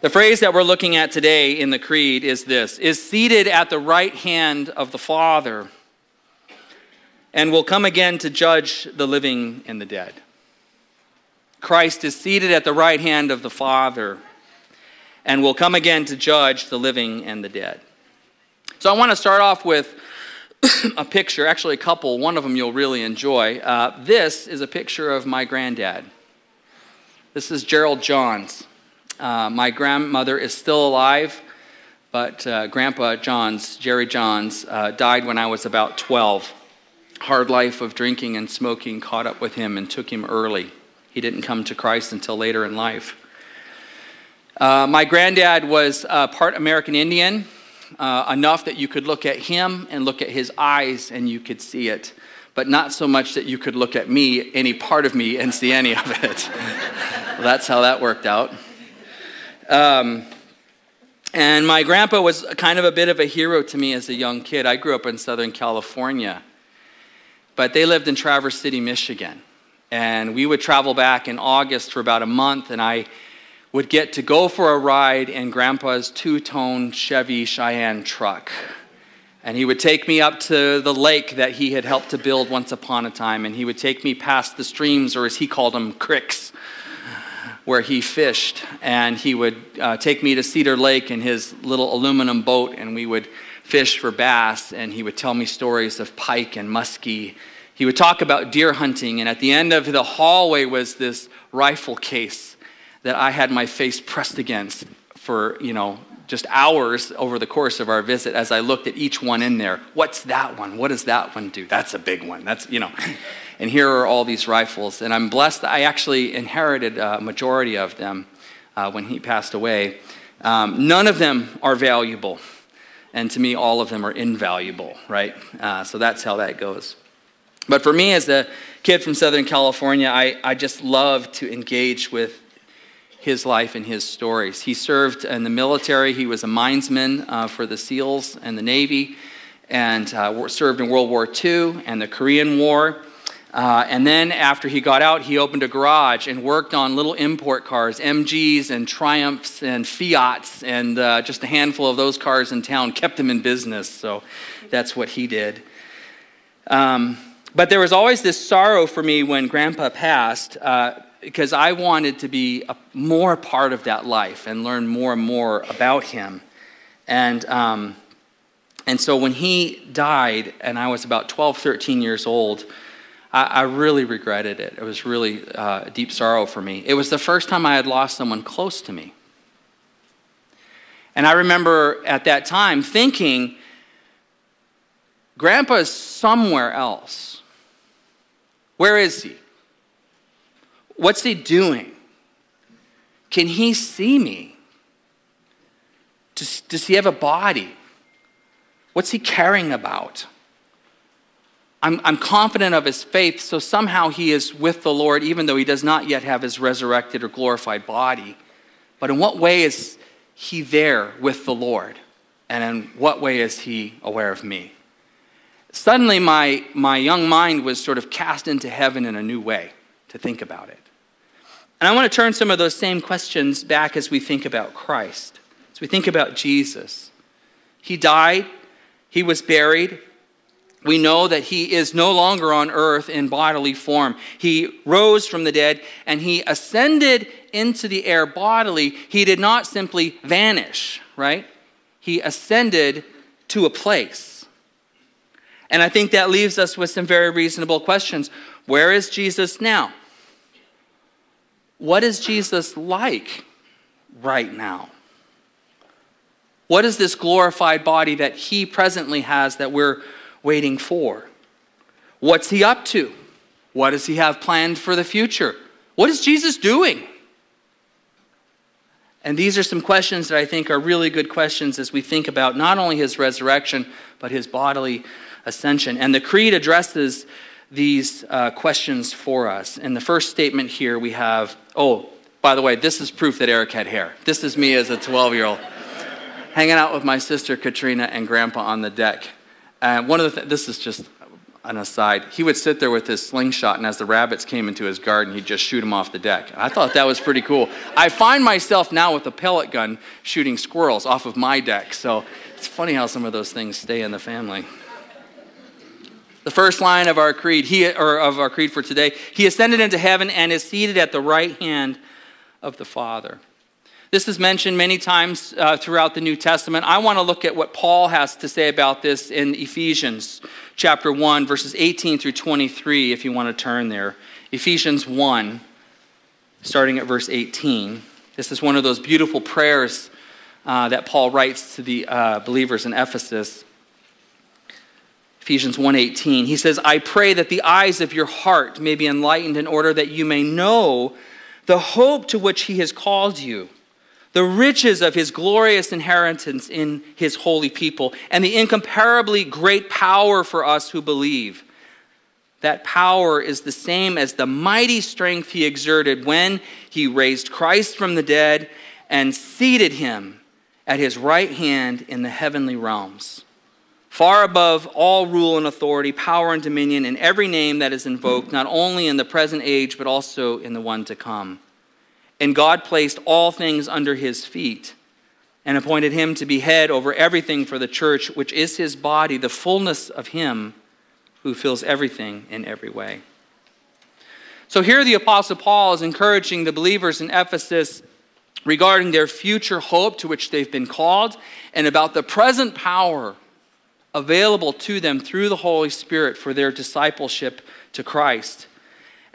The phrase that we're looking at today in the Creed is this is seated at the right hand of the Father and will come again to judge the living and the dead. Christ is seated at the right hand of the Father and will come again to judge the living and the dead. So I want to start off with a picture, actually, a couple. One of them you'll really enjoy. Uh, this is a picture of my granddad. This is Gerald Johns. Uh, my grandmother is still alive, but uh, Grandpa Johns, Jerry Johns, uh, died when I was about 12. Hard life of drinking and smoking caught up with him and took him early. He didn't come to Christ until later in life. Uh, my granddad was part American Indian, uh, enough that you could look at him and look at his eyes and you could see it, but not so much that you could look at me, any part of me, and see any of it. well, that's how that worked out. Um, and my grandpa was kind of a bit of a hero to me as a young kid. I grew up in Southern California, but they lived in Traverse City, Michigan. And we would travel back in August for about a month, and I would get to go for a ride in Grandpa's two tone Chevy Cheyenne truck. And he would take me up to the lake that he had helped to build once upon a time, and he would take me past the streams, or as he called them, cricks where he fished. And he would uh, take me to Cedar Lake in his little aluminum boat, and we would fish for bass. And he would tell me stories of pike and muskie. He would talk about deer hunting. And at the end of the hallway was this rifle case that I had my face pressed against for, you know, just hours over the course of our visit as I looked at each one in there. What's that one? What does that one do? That's a big one. That's, you know. And here are all these rifles. And I'm blessed I actually inherited a majority of them uh, when he passed away. Um, none of them are valuable. And to me, all of them are invaluable, right? Uh, so that's how that goes. But for me, as a kid from Southern California, I, I just love to engage with his life and his stories. He served in the military, he was a minesman uh, for the SEALs and the Navy, and uh, served in World War II and the Korean War. Uh, and then after he got out, he opened a garage and worked on little import cars, MGs and Triumphs and Fiats, and uh, just a handful of those cars in town kept him in business. So that's what he did. Um, but there was always this sorrow for me when Grandpa passed uh, because I wanted to be a more part of that life and learn more and more about him. And, um, and so when he died, and I was about 12, 13 years old, I, I really regretted it. It was really uh, deep sorrow for me. It was the first time I had lost someone close to me. And I remember at that time thinking, Grandpa is somewhere else. Where is he? What's he doing? Can he see me? Does, does he have a body? What's he caring about? I'm, I'm confident of his faith, so somehow he is with the Lord, even though he does not yet have his resurrected or glorified body. But in what way is he there with the Lord? And in what way is he aware of me? Suddenly, my, my young mind was sort of cast into heaven in a new way to think about it. And I want to turn some of those same questions back as we think about Christ, as we think about Jesus. He died, he was buried, we know that he is no longer on earth in bodily form. He rose from the dead and he ascended into the air bodily. He did not simply vanish, right? He ascended to a place. And I think that leaves us with some very reasonable questions. Where is Jesus now? What is Jesus like right now? What is this glorified body that he presently has that we're waiting for? What's he up to? What does he have planned for the future? What is Jesus doing? And these are some questions that I think are really good questions as we think about not only his resurrection, but his bodily ascension. And the Creed addresses these uh, questions for us. In the first statement here, we have oh, by the way, this is proof that Eric had hair. This is me as a 12 year old hanging out with my sister Katrina and grandpa on the deck. And one of the th- this is just an aside, he would sit there with his slingshot, and as the rabbits came into his garden, he'd just shoot them off the deck. I thought that was pretty cool. I find myself now with a pellet gun shooting squirrels off of my deck, so it's funny how some of those things stay in the family. The first line of our creed, he, or of our creed for today, he ascended into heaven and is seated at the right hand of the Father. This is mentioned many times uh, throughout the New Testament. I want to look at what Paul has to say about this in Ephesians chapter 1, verses 18 through 23, if you want to turn there. Ephesians 1, starting at verse 18. This is one of those beautiful prayers uh, that Paul writes to the uh, believers in Ephesus. Ephesians 1:18. He says, "I pray that the eyes of your heart may be enlightened in order that you may know the hope to which he has called you." The riches of his glorious inheritance in his holy people, and the incomparably great power for us who believe. That power is the same as the mighty strength he exerted when he raised Christ from the dead and seated him at his right hand in the heavenly realms, far above all rule and authority, power and dominion, and every name that is invoked, not only in the present age, but also in the one to come. And God placed all things under his feet and appointed him to be head over everything for the church, which is his body, the fullness of him who fills everything in every way. So here the Apostle Paul is encouraging the believers in Ephesus regarding their future hope to which they've been called and about the present power available to them through the Holy Spirit for their discipleship to Christ.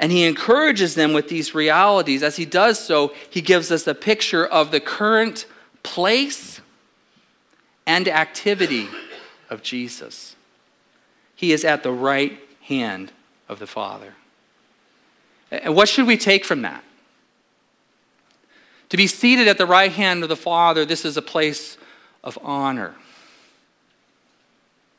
And he encourages them with these realities. As he does so, he gives us a picture of the current place and activity of Jesus. He is at the right hand of the Father. And what should we take from that? To be seated at the right hand of the Father, this is a place of honor.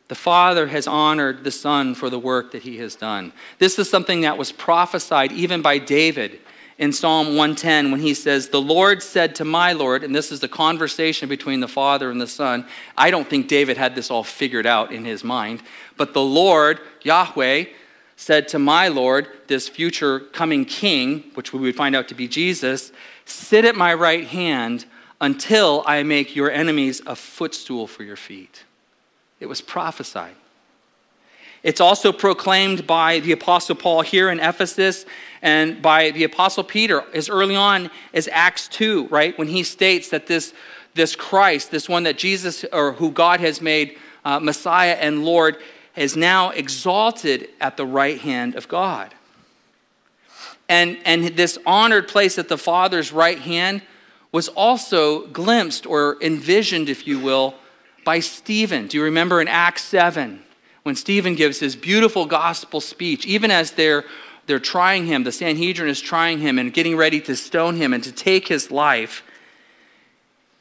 The Father has honored the Son for the work that he has done. This is something that was prophesied even by David in Psalm 110 when he says, The Lord said to my Lord, and this is the conversation between the Father and the Son. I don't think David had this all figured out in his mind, but the Lord, Yahweh, said to my Lord, this future coming king, which we would find out to be Jesus, sit at my right hand until I make your enemies a footstool for your feet. It was prophesied. It's also proclaimed by the Apostle Paul here in Ephesus and by the Apostle Peter as early on as Acts 2, right? When he states that this, this Christ, this one that Jesus or who God has made uh, Messiah and Lord, is now exalted at the right hand of God. And, and this honored place at the Father's right hand was also glimpsed or envisioned, if you will, by Stephen. Do you remember in Acts 7 when Stephen gives his beautiful gospel speech, even as they're, they're trying him, the Sanhedrin is trying him and getting ready to stone him and to take his life?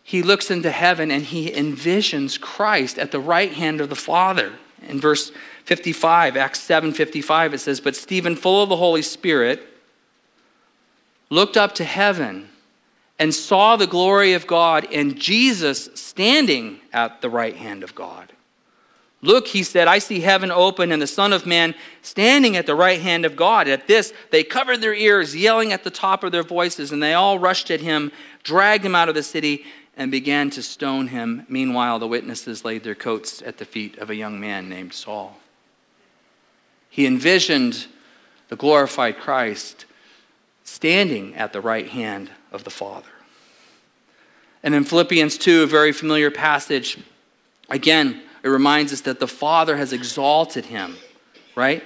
He looks into heaven and he envisions Christ at the right hand of the Father. In verse 55, Acts 7 55, it says, But Stephen, full of the Holy Spirit, looked up to heaven and saw the glory of God and Jesus standing at the right hand of God. Look, he said, I see heaven open and the Son of Man standing at the right hand of God. At this, they covered their ears, yelling at the top of their voices, and they all rushed at him, dragged him out of the city, and began to stone him. Meanwhile, the witnesses laid their coats at the feet of a young man named Saul. He envisioned the glorified Christ standing at the right hand of the Father. And in Philippians 2, a very familiar passage, again, it reminds us that the Father has exalted him, right?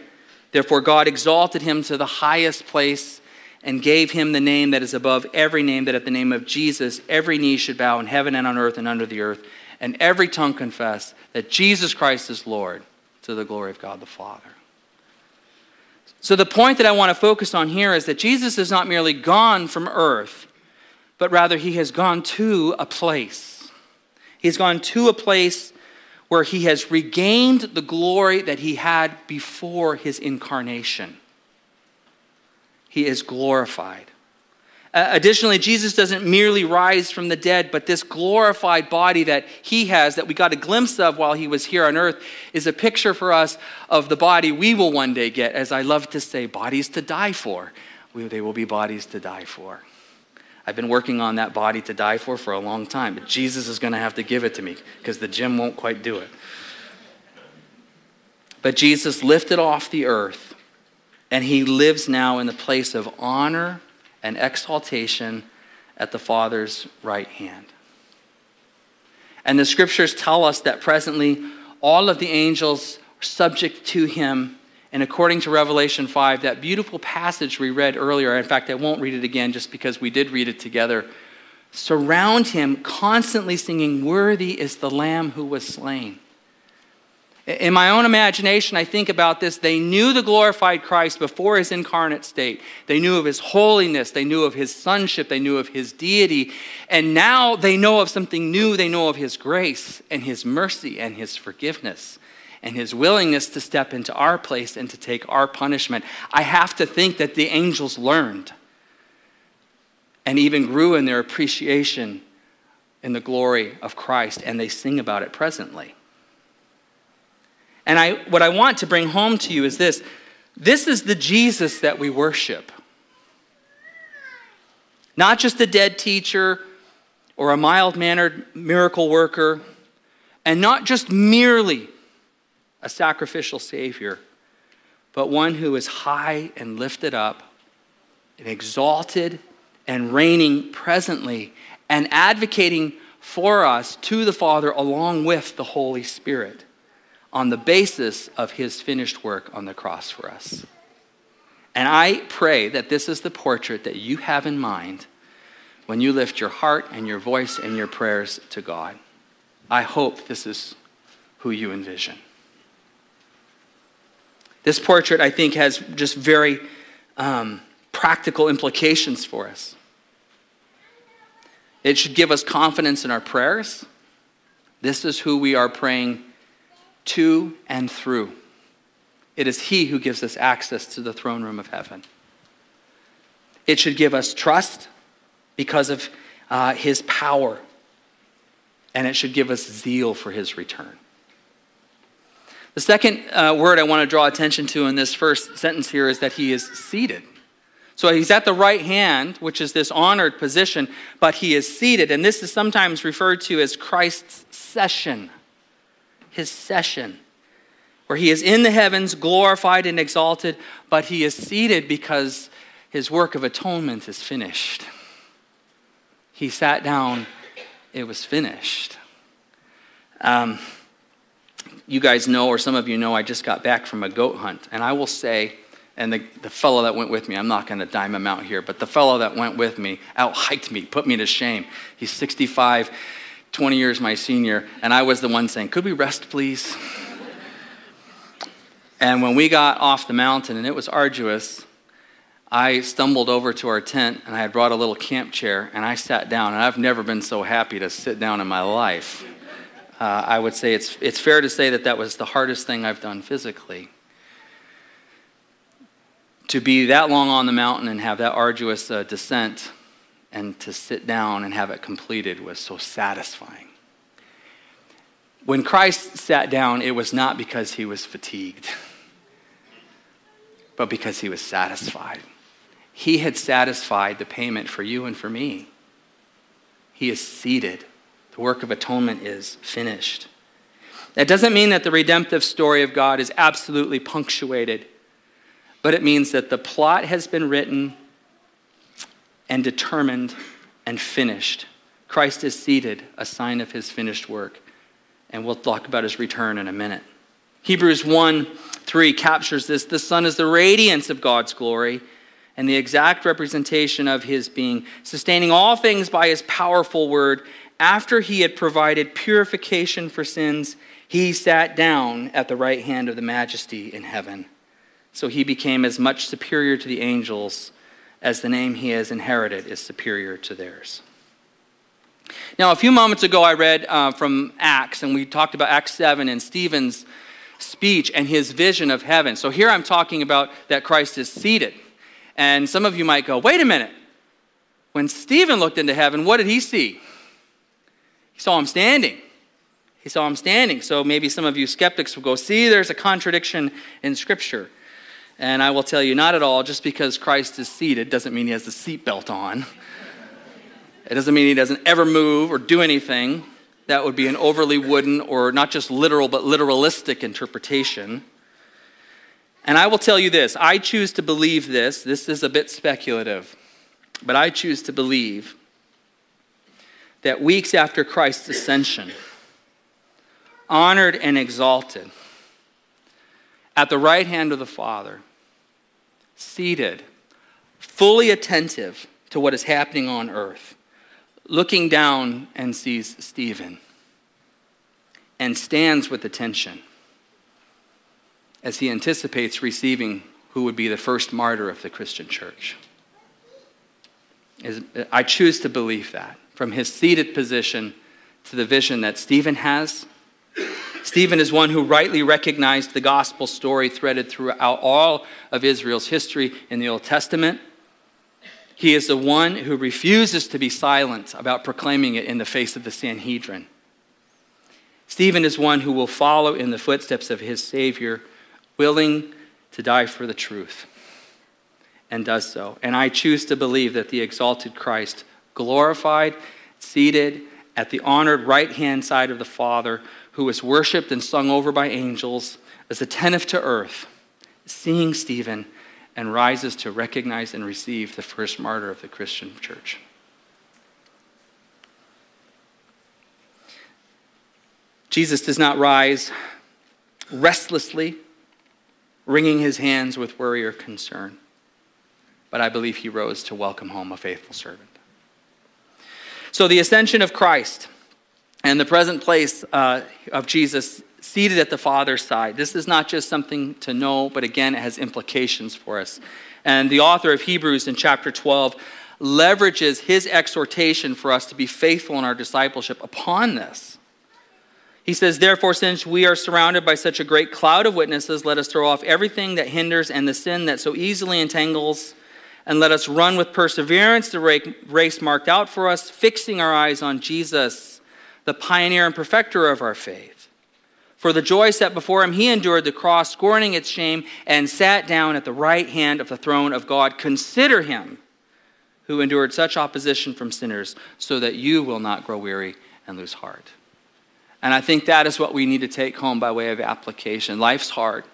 Therefore, God exalted him to the highest place and gave him the name that is above every name, that at the name of Jesus, every knee should bow in heaven and on earth and under the earth, and every tongue confess that Jesus Christ is Lord to the glory of God the Father. So, the point that I want to focus on here is that Jesus is not merely gone from earth, but rather he has gone to a place. He's gone to a place where he has regained the glory that he had before his incarnation. He is glorified. Uh, additionally, Jesus doesn't merely rise from the dead, but this glorified body that he has, that we got a glimpse of while he was here on earth, is a picture for us of the body we will one day get, as I love to say, bodies to die for. We, they will be bodies to die for. I've been working on that body to die for for a long time, but Jesus is going to have to give it to me because the gym won't quite do it. But Jesus lifted off the earth, and he lives now in the place of honor and exaltation at the Father's right hand. And the scriptures tell us that presently all of the angels are subject to him. And according to Revelation 5, that beautiful passage we read earlier, in fact, I won't read it again just because we did read it together, surround him, constantly singing, Worthy is the Lamb who was slain. In my own imagination, I think about this. They knew the glorified Christ before his incarnate state. They knew of his holiness. They knew of his sonship. They knew of his deity. And now they know of something new. They know of his grace and his mercy and his forgiveness and his willingness to step into our place and to take our punishment. I have to think that the angels learned and even grew in their appreciation in the glory of Christ, and they sing about it presently. And I, what I want to bring home to you is this this is the Jesus that we worship. Not just a dead teacher or a mild mannered miracle worker, and not just merely a sacrificial Savior, but one who is high and lifted up and exalted and reigning presently and advocating for us to the Father along with the Holy Spirit on the basis of his finished work on the cross for us. And I pray that this is the portrait that you have in mind when you lift your heart and your voice and your prayers to God. I hope this is who you envision. This portrait, I think, has just very um, practical implications for us. It should give us confidence in our prayers. This is who we are praying to and through. It is He who gives us access to the throne room of heaven. It should give us trust because of uh, His power, and it should give us zeal for His return. The second uh, word I want to draw attention to in this first sentence here is that He is seated. So he's at the right hand, which is this honored position, but he is seated. And this is sometimes referred to as Christ's session his session, where he is in the heavens, glorified and exalted, but he is seated because his work of atonement is finished. He sat down, it was finished. Um, you guys know, or some of you know, I just got back from a goat hunt, and I will say, and the, the fellow that went with me, I'm not going to dime him out here, but the fellow that went with me out hiked me, put me to shame. He's 65 20 years my senior, and I was the one saying, Could we rest, please? and when we got off the mountain, and it was arduous, I stumbled over to our tent and I had brought a little camp chair and I sat down, and I've never been so happy to sit down in my life. Uh, I would say it's, it's fair to say that that was the hardest thing I've done physically. To be that long on the mountain and have that arduous uh, descent and to sit down and have it completed was so satisfying. When Christ sat down, it was not because he was fatigued, but because he was satisfied. He had satisfied the payment for you and for me. He is seated. The work of atonement is finished. That doesn't mean that the redemptive story of God is absolutely punctuated, but it means that the plot has been written and determined and finished. Christ is seated, a sign of his finished work. And we'll talk about his return in a minute. Hebrews 1 3 captures this. The Son is the radiance of God's glory and the exact representation of his being, sustaining all things by his powerful word. After he had provided purification for sins, he sat down at the right hand of the majesty in heaven. So he became as much superior to the angels as the name he has inherited is superior to theirs. Now, a few moments ago, I read uh, from Acts, and we talked about Acts 7 and Stephen's speech and his vision of heaven. So here I'm talking about that Christ is seated. And some of you might go, wait a minute. when Stephen looked into heaven, what did he see? He saw him standing. He saw him standing. So maybe some of you skeptics will go, see, there's a contradiction in Scripture. And I will tell you, not at all. Just because Christ is seated doesn't mean he has the seatbelt on. It doesn't mean he doesn't ever move or do anything. That would be an overly wooden or not just literal, but literalistic interpretation. And I will tell you this I choose to believe this. This is a bit speculative, but I choose to believe that weeks after Christ's ascension, honored and exalted, at the right hand of the Father, seated, fully attentive to what is happening on earth, looking down and sees Stephen and stands with attention as he anticipates receiving who would be the first martyr of the Christian church. I choose to believe that from his seated position to the vision that Stephen has. Stephen is one who rightly recognized the gospel story threaded throughout all of Israel's history in the Old Testament. He is the one who refuses to be silent about proclaiming it in the face of the Sanhedrin. Stephen is one who will follow in the footsteps of his Savior, willing to die for the truth, and does so. And I choose to believe that the exalted Christ glorified, seated at the honored right hand side of the Father, who is worshiped and sung over by angels, is attentive to earth, seeing Stephen, and rises to recognize and receive the first martyr of the Christian church. Jesus does not rise restlessly, wringing his hands with worry or concern, but I believe he rose to welcome home a faithful servant. So, the ascension of Christ and the present place uh, of Jesus seated at the Father's side. This is not just something to know, but again, it has implications for us. And the author of Hebrews in chapter 12 leverages his exhortation for us to be faithful in our discipleship upon this. He says, Therefore, since we are surrounded by such a great cloud of witnesses, let us throw off everything that hinders and the sin that so easily entangles and let us run with perseverance the race marked out for us, fixing our eyes on Jesus, the pioneer and perfecter of our faith. For the joy set before him, he endured the cross, scorning its shame, and sat down at the right hand of the throne of God. Consider him who endured such opposition from sinners, so that you will not grow weary and lose heart. And I think that is what we need to take home by way of application. Life's hard,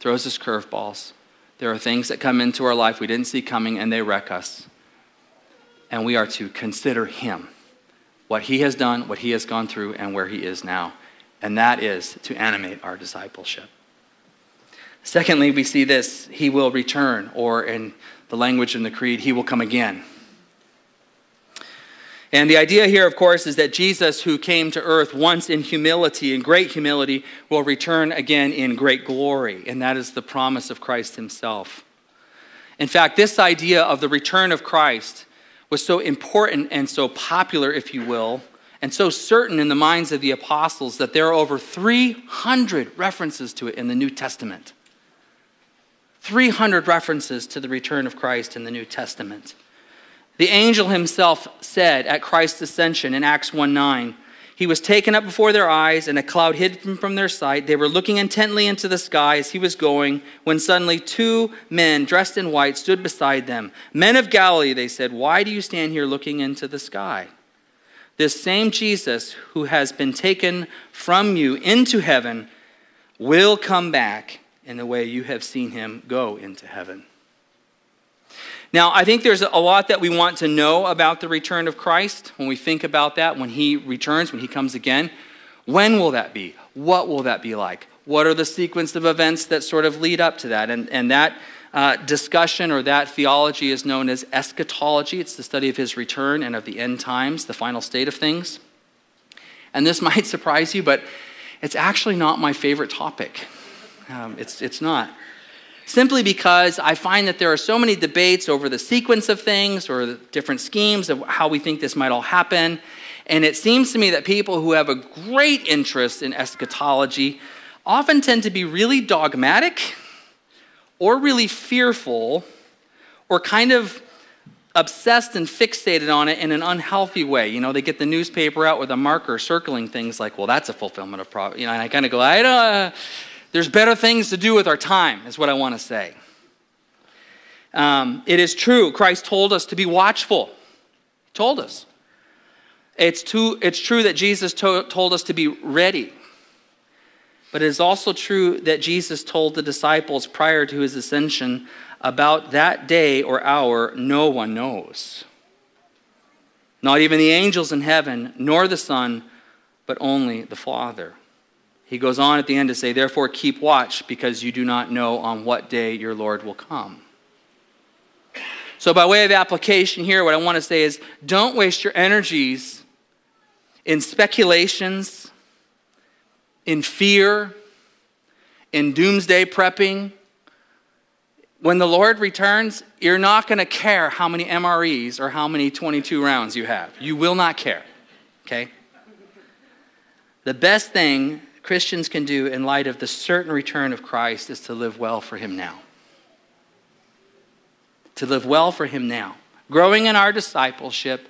throws us curveballs. There are things that come into our life we didn't see coming and they wreck us. And we are to consider Him, what He has done, what He has gone through, and where He is now. And that is to animate our discipleship. Secondly, we see this He will return, or in the language in the Creed, He will come again. And the idea here, of course, is that Jesus, who came to earth once in humility, in great humility, will return again in great glory. And that is the promise of Christ himself. In fact, this idea of the return of Christ was so important and so popular, if you will, and so certain in the minds of the apostles that there are over 300 references to it in the New Testament. 300 references to the return of Christ in the New Testament. The angel himself said at Christ's ascension in Acts 1 9, he was taken up before their eyes, and a cloud hid him from their sight. They were looking intently into the sky as he was going, when suddenly two men dressed in white stood beside them. Men of Galilee, they said, why do you stand here looking into the sky? This same Jesus who has been taken from you into heaven will come back in the way you have seen him go into heaven. Now, I think there's a lot that we want to know about the return of Christ when we think about that, when he returns, when he comes again. When will that be? What will that be like? What are the sequence of events that sort of lead up to that? And, and that uh, discussion or that theology is known as eschatology. It's the study of his return and of the end times, the final state of things. And this might surprise you, but it's actually not my favorite topic. Um, it's, it's not simply because I find that there are so many debates over the sequence of things or different schemes of how we think this might all happen. And it seems to me that people who have a great interest in eschatology often tend to be really dogmatic or really fearful or kind of obsessed and fixated on it in an unhealthy way. You know, they get the newspaper out with a marker circling things like, well, that's a fulfillment of prophecy. You know, and I kind of go, I don't, there's better things to do with our time, is what I want to say. Um, it is true, Christ told us to be watchful. He told us. It's, too, it's true that Jesus to, told us to be ready. But it is also true that Jesus told the disciples prior to his ascension about that day or hour, no one knows. Not even the angels in heaven, nor the Son, but only the Father. He goes on at the end to say, Therefore, keep watch, because you do not know on what day your Lord will come. So, by way of application here, what I want to say is don't waste your energies in speculations, in fear, in doomsday prepping, when the Lord returns, you're not going to care how many MREs or how many 22 rounds you have. You will not care. Okay? The best thing Christians can do in light of the certain return of Christ is to live well for Him now. To live well for Him now. Growing in our discipleship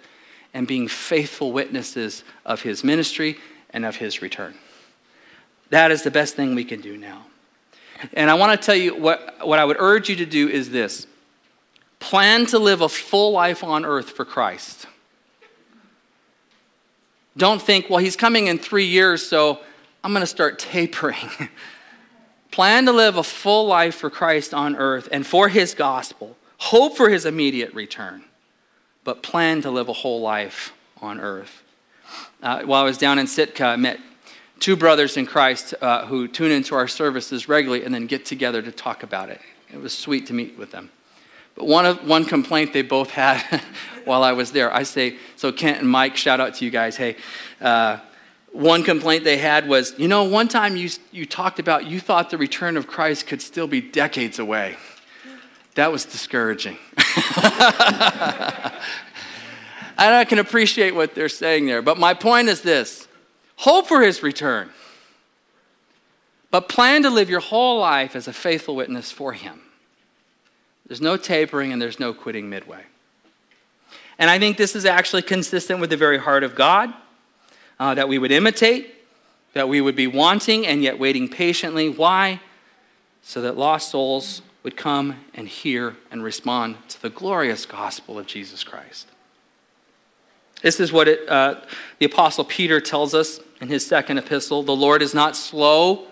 and being faithful witnesses of His ministry and of His return. That is the best thing we can do now. And I want to tell you what, what I would urge you to do is this plan to live a full life on earth for Christ. Don't think, well, he's coming in three years, so I'm going to start tapering. plan to live a full life for Christ on earth and for his gospel. Hope for his immediate return, but plan to live a whole life on earth. Uh, while I was down in Sitka, I met two brothers in Christ uh, who tune into our services regularly and then get together to talk about it. It was sweet to meet with them. But one, of, one complaint they both had while I was there, I say, so Kent and Mike, shout out to you guys. Hey, uh, one complaint they had was, you know, one time you, you talked about you thought the return of Christ could still be decades away. That was discouraging. and I can appreciate what they're saying there. But my point is this Hope for his return. But plan to live your whole life as a faithful witness for him. There's no tapering and there's no quitting midway. And I think this is actually consistent with the very heart of God uh, that we would imitate, that we would be wanting and yet waiting patiently. Why? So that lost souls would come and hear and respond to the glorious gospel of Jesus Christ. This is what it, uh, the Apostle Peter tells us in his second epistle. The Lord is not slow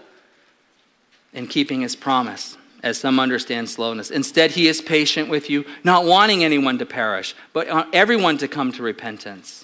in keeping his promise, as some understand slowness. Instead, he is patient with you, not wanting anyone to perish, but everyone to come to repentance.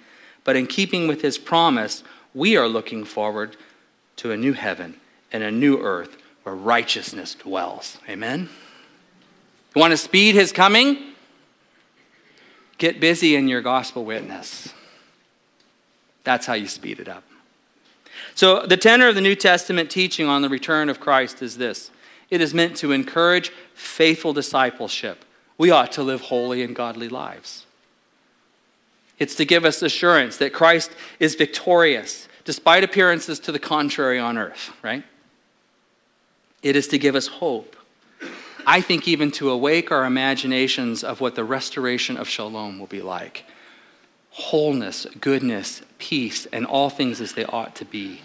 But in keeping with his promise, we are looking forward to a new heaven and a new earth where righteousness dwells. Amen? You want to speed his coming? Get busy in your gospel witness. That's how you speed it up. So, the tenor of the New Testament teaching on the return of Christ is this it is meant to encourage faithful discipleship. We ought to live holy and godly lives. It's to give us assurance that Christ is victorious despite appearances to the contrary on earth, right? It is to give us hope I think even to awake our imaginations of what the restoration of shalom will be like wholeness, goodness, peace, and all things as they ought to be.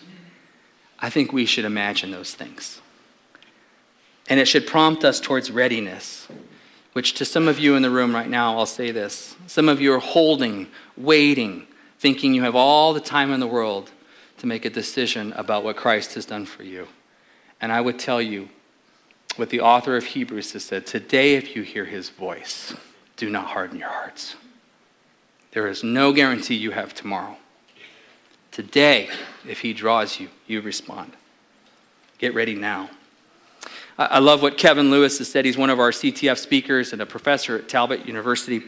I think we should imagine those things. And it should prompt us towards readiness, which to some of you in the room right now, I'll say this. Some of you are holding, waiting, thinking you have all the time in the world to make a decision about what Christ has done for you. And I would tell you, what the author of Hebrews has said today, if you hear his voice, do not harden your hearts. There is no guarantee you have tomorrow. Today, if he draws you, you respond. Get ready now. I love what Kevin Lewis has said. He's one of our CTF speakers and a professor at Talbot University.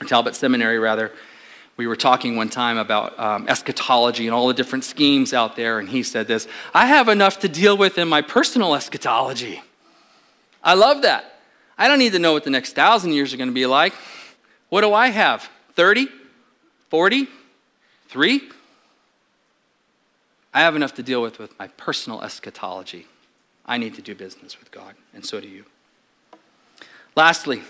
or Talbot Seminary, rather, we were talking one time about um, eschatology and all the different schemes out there, and he said this I have enough to deal with in my personal eschatology. I love that. I don't need to know what the next thousand years are going to be like. What do I have? 30? 40? 3? I have enough to deal with with my personal eschatology. I need to do business with God, and so do you. Lastly,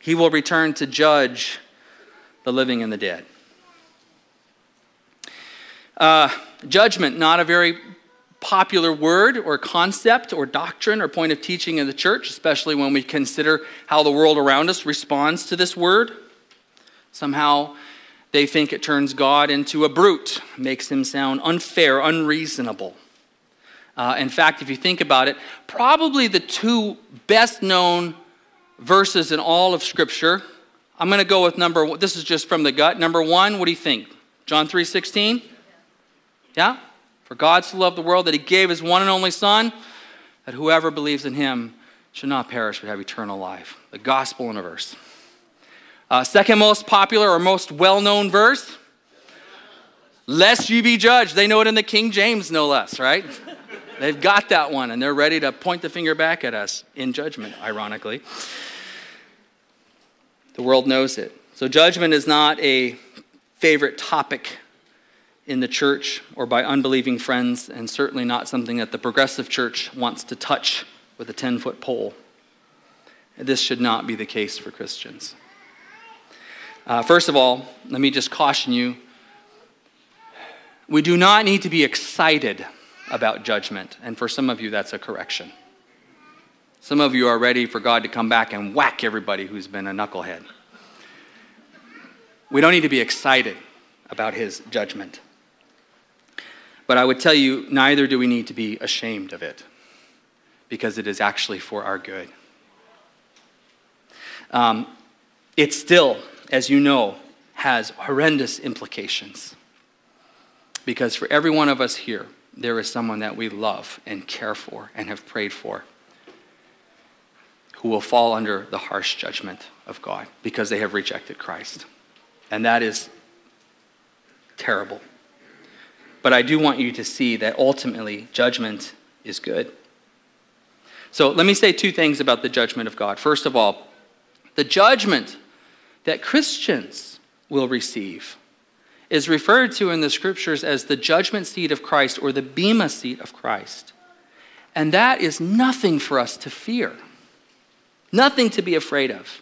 he will return to judge the living and the dead. Uh, judgment, not a very popular word or concept or doctrine or point of teaching in the church, especially when we consider how the world around us responds to this word. Somehow they think it turns God into a brute, makes him sound unfair, unreasonable. Uh, in fact, if you think about it, probably the two best known verses in all of Scripture I'm going to go with number one. this is just from the gut. Number one, what do you think? John 3 16? Yeah? For God so loved the world that he gave his one and only Son, that whoever believes in him should not perish but have eternal life. The gospel in a verse. Uh, second most popular or most well known verse, lest you be judged. They know it in the King James, no less, right? They've got that one and they're ready to point the finger back at us in judgment, ironically. The world knows it. So, judgment is not a favorite topic in the church or by unbelieving friends, and certainly not something that the progressive church wants to touch with a 10 foot pole. This should not be the case for Christians. Uh, first of all, let me just caution you we do not need to be excited about judgment, and for some of you, that's a correction. Some of you are ready for God to come back and whack everybody who's been a knucklehead. We don't need to be excited about his judgment. But I would tell you, neither do we need to be ashamed of it, because it is actually for our good. Um, it still, as you know, has horrendous implications. Because for every one of us here, there is someone that we love and care for and have prayed for who will fall under the harsh judgment of God because they have rejected Christ. And that is terrible. But I do want you to see that ultimately judgment is good. So let me say two things about the judgment of God. First of all, the judgment that Christians will receive is referred to in the scriptures as the judgment seat of Christ or the Bema seat of Christ. And that is nothing for us to fear. Nothing to be afraid of.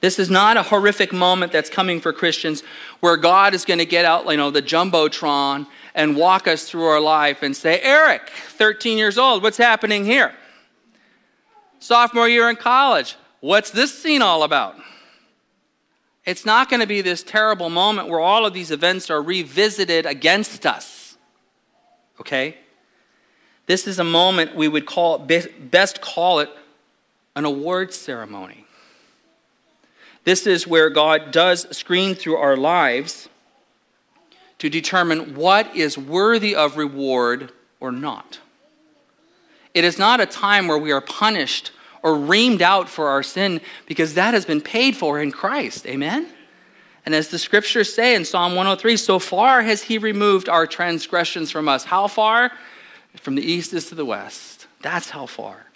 This is not a horrific moment that's coming for Christians where God is going to get out, you know, the jumbotron and walk us through our life and say, Eric, 13 years old, what's happening here? Sophomore year in college, what's this scene all about? It's not going to be this terrible moment where all of these events are revisited against us. Okay? This is a moment we would call best call it an award ceremony. This is where God does screen through our lives to determine what is worthy of reward or not. It is not a time where we are punished or reamed out for our sin because that has been paid for in Christ. Amen? And as the scriptures say in Psalm 103, so far has he removed our transgressions from us. How far? From the east is to the west. That's how far.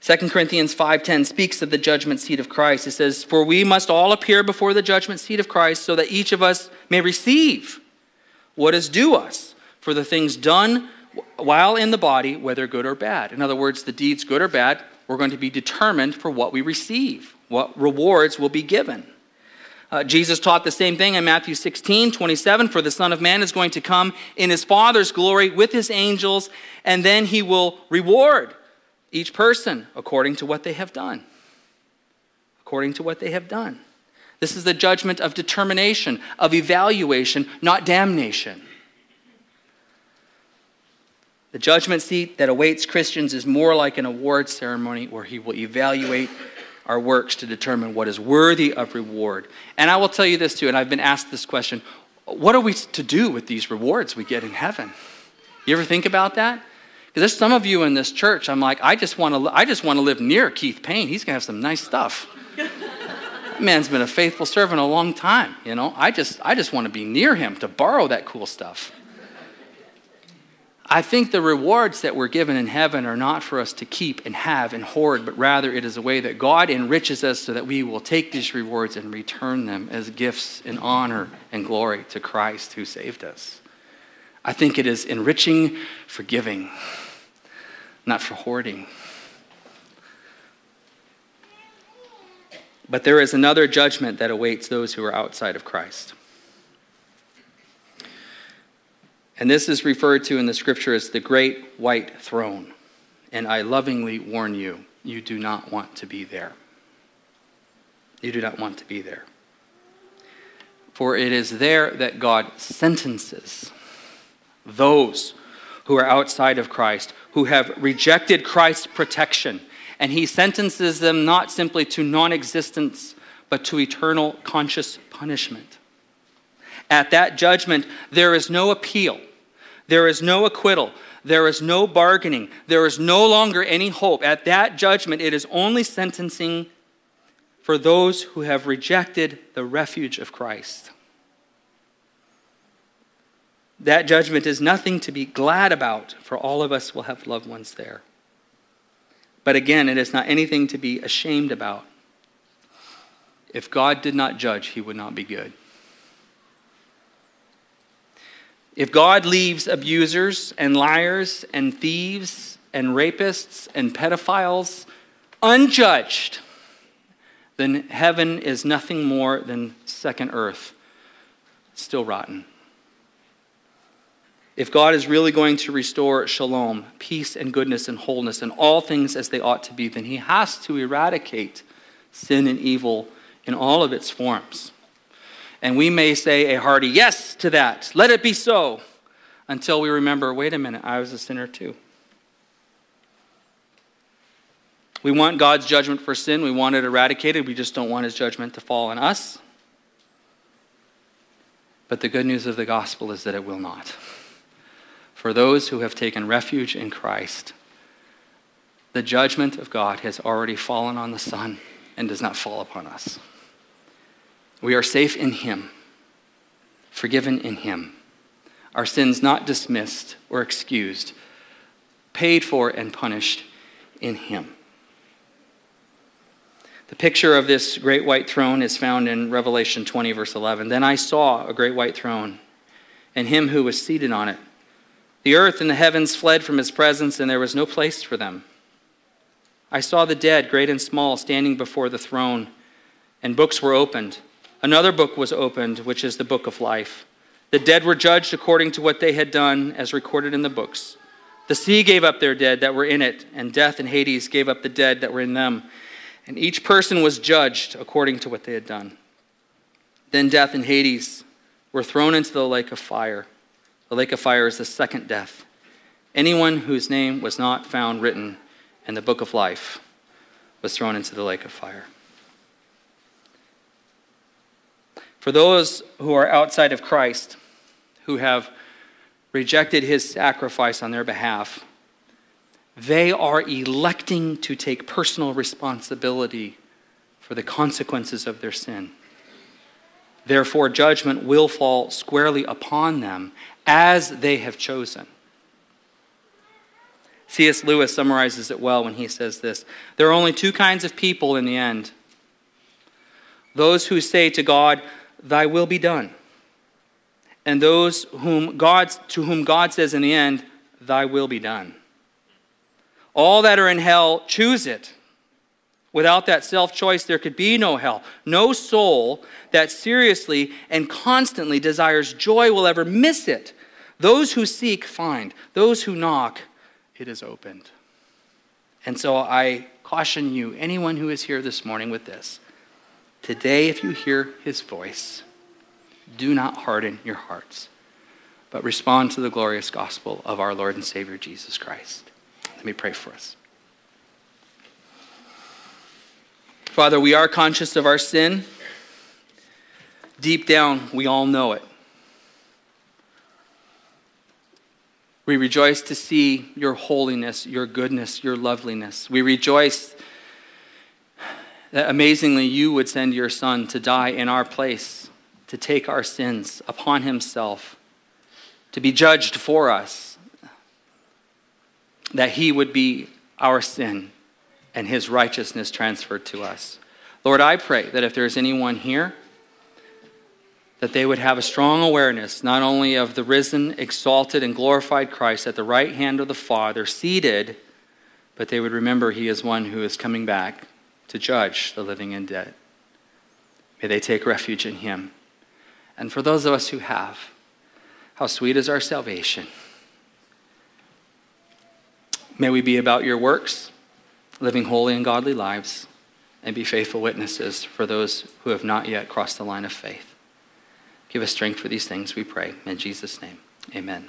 2 Corinthians 5:10 speaks of the judgment seat of Christ. It says, "For we must all appear before the judgment seat of Christ so that each of us may receive what is due us for the things done while in the body, whether good or bad." In other words, the deeds good or bad, we're going to be determined for what we receive, what rewards will be given. Uh, Jesus taught the same thing in Matthew 16, 27. For the Son of Man is going to come in his Father's glory with his angels, and then he will reward each person according to what they have done. According to what they have done. This is the judgment of determination, of evaluation, not damnation. The judgment seat that awaits Christians is more like an award ceremony where he will evaluate our works to determine what is worthy of reward. And I will tell you this too, and I've been asked this question what are we to do with these rewards we get in heaven? You ever think about that? Because there's some of you in this church, I'm like, I just want to, I just want to live near Keith Payne. He's going to have some nice stuff. that man's been a faithful servant a long time, you know. I just I just want to be near him to borrow that cool stuff. I think the rewards that we're given in heaven are not for us to keep and have and hoard, but rather it is a way that God enriches us so that we will take these rewards and return them as gifts in honor and glory to Christ who saved us. I think it is enriching for giving, not for hoarding. But there is another judgment that awaits those who are outside of Christ. And this is referred to in the scripture as the great white throne. And I lovingly warn you, you do not want to be there. You do not want to be there. For it is there that God sentences those who are outside of Christ, who have rejected Christ's protection. And he sentences them not simply to non existence, but to eternal conscious punishment. At that judgment, there is no appeal. There is no acquittal. There is no bargaining. There is no longer any hope. At that judgment, it is only sentencing for those who have rejected the refuge of Christ. That judgment is nothing to be glad about, for all of us will have loved ones there. But again, it is not anything to be ashamed about. If God did not judge, he would not be good. If God leaves abusers and liars and thieves and rapists and pedophiles unjudged, then heaven is nothing more than second earth, still rotten. If God is really going to restore shalom, peace and goodness and wholeness and all things as they ought to be, then he has to eradicate sin and evil in all of its forms. And we may say a hearty yes to that. Let it be so. Until we remember wait a minute, I was a sinner too. We want God's judgment for sin. We want it eradicated. We just don't want his judgment to fall on us. But the good news of the gospel is that it will not. For those who have taken refuge in Christ, the judgment of God has already fallen on the Son and does not fall upon us. We are safe in Him, forgiven in Him, our sins not dismissed or excused, paid for and punished in Him. The picture of this great white throne is found in Revelation 20, verse 11. Then I saw a great white throne, and him who was seated on it. The earth and the heavens fled from his presence, and there was no place for them. I saw the dead, great and small, standing before the throne, and books were opened. Another book was opened, which is the book of life. The dead were judged according to what they had done, as recorded in the books. The sea gave up their dead that were in it, and death and Hades gave up the dead that were in them. And each person was judged according to what they had done. Then death and Hades were thrown into the lake of fire. The lake of fire is the second death. Anyone whose name was not found written in the book of life was thrown into the lake of fire. For those who are outside of Christ, who have rejected his sacrifice on their behalf, they are electing to take personal responsibility for the consequences of their sin. Therefore, judgment will fall squarely upon them as they have chosen. C.S. Lewis summarizes it well when he says this There are only two kinds of people in the end those who say to God, Thy will be done. And those whom God, to whom God says in the end, Thy will be done. All that are in hell choose it. Without that self choice, there could be no hell. No soul that seriously and constantly desires joy will ever miss it. Those who seek find, those who knock, it is opened. And so I caution you, anyone who is here this morning with this Today, if you hear his voice, do not harden your hearts, but respond to the glorious gospel of our Lord and Savior Jesus Christ. Let me pray for us. Father, we are conscious of our sin. Deep down, we all know it. We rejoice to see your holiness, your goodness, your loveliness. We rejoice that amazingly you would send your Son to die in our place, to take our sins upon himself, to be judged for us, that he would be our sin and his righteousness transferred to us. Lord, I pray that if there's anyone here, that they would have a strong awareness not only of the risen, exalted, and glorified Christ at the right hand of the Father, seated, but they would remember he is one who is coming back to judge the living and dead. May they take refuge in him. And for those of us who have, how sweet is our salvation. May we be about your works, living holy and godly lives, and be faithful witnesses for those who have not yet crossed the line of faith. Give us strength for these things, we pray. In Jesus' name, amen.